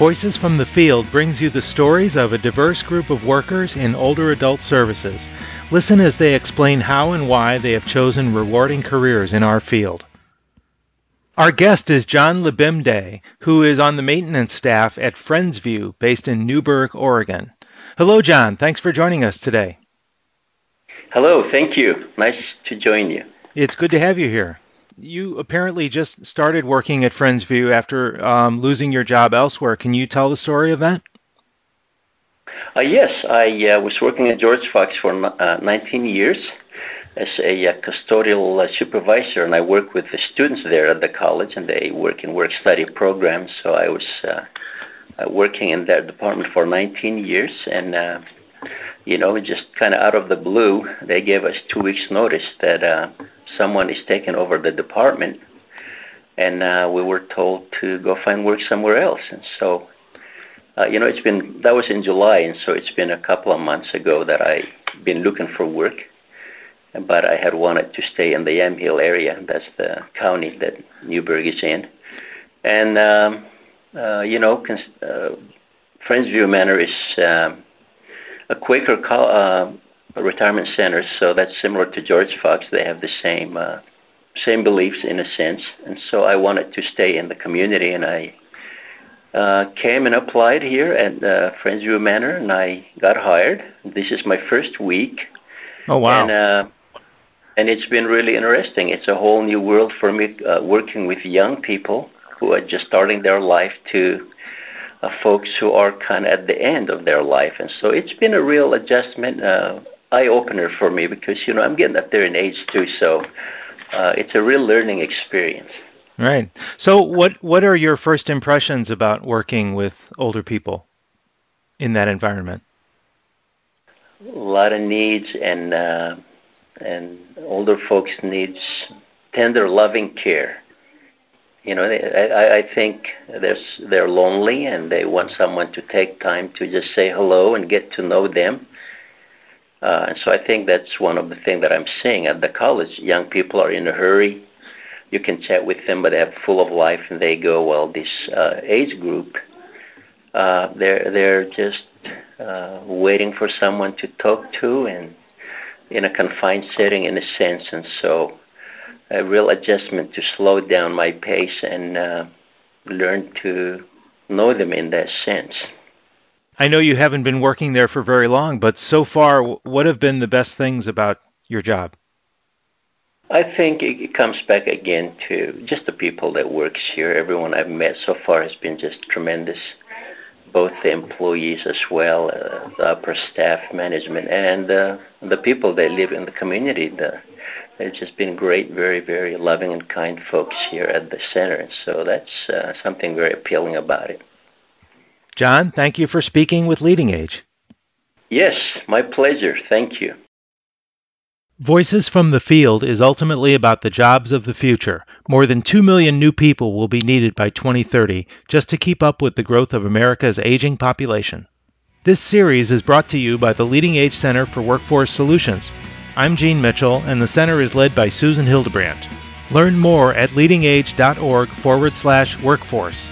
Voices from the Field brings you the stories of a diverse group of workers in older adult services. Listen as they explain how and why they have chosen rewarding careers in our field. Our guest is John Libemday, who is on the maintenance staff at Friendsview, based in Newberg, Oregon. Hello, John. Thanks for joining us today. Hello, thank you. Nice to join you. It's good to have you here you apparently just started working at Friendsview after um, losing your job elsewhere. Can you tell the story of that? Uh, yes, I uh, was working at George Fox for uh, 19 years as a uh, custodial uh, supervisor, and I work with the students there at the college, and they work in work study programs. So I was uh, working in that department for 19 years, and you know, just kind of out of the blue, they gave us two weeks' notice that someone is taking over the department, and uh, we were told to go find work somewhere else. And so, uh, you know, it's been that was in July, and so it's been a couple of months ago that I've been looking for work. But I had wanted to stay in the Yamhill area. That's the county that Newberg is in. And, um, uh, you know, cons- uh, Friendsview Manor is um, a Quaker co- uh, retirement center, so that's similar to George Fox. They have the same uh, same beliefs in a sense, and so I wanted to stay in the community, and I uh, came and applied here at uh, Friendsview Manor, and I got hired. This is my first week. Oh wow! And, uh, and it's been really interesting. It's a whole new world for me, uh, working with young people who are just starting their life to folks who are kind of at the end of their life, and so it's been a real adjustment. Uh, eye opener for me because you know I'm getting up there in age too, so uh, it's a real learning experience. Right. So, what what are your first impressions about working with older people in that environment? A lot of needs, and uh, and older folks needs tender, loving care. You know, they, I, I think they're they're lonely, and they want someone to take time to just say hello and get to know them uh, and so I think that's one of the things that I'm seeing at the college. Young people are in a hurry. You can chat with them, but they're full of life, and they go, well, this uh, age group, uh, they're they're just uh, waiting for someone to talk to, and in a confined setting, in a sense. And so, a real adjustment to slow down my pace and uh, learn to know them in that sense. I know you haven't been working there for very long, but so far, what have been the best things about your job? I think it comes back again to just the people that works here. Everyone I've met so far has been just tremendous. Both the employees as well, uh, the upper staff, management, and uh, the people that live in the community. The, they've just been great, very, very loving and kind folks here at the center. And so that's uh, something very appealing about it. John, thank you for speaking with Leading Age. Yes, my pleasure. Thank you. Voices from the Field is ultimately about the jobs of the future. More than 2 million new people will be needed by 2030 just to keep up with the growth of America's aging population. This series is brought to you by the Leading Age Center for Workforce Solutions. I'm Gene Mitchell, and the center is led by Susan Hildebrandt. Learn more at leadingage.org forward slash workforce.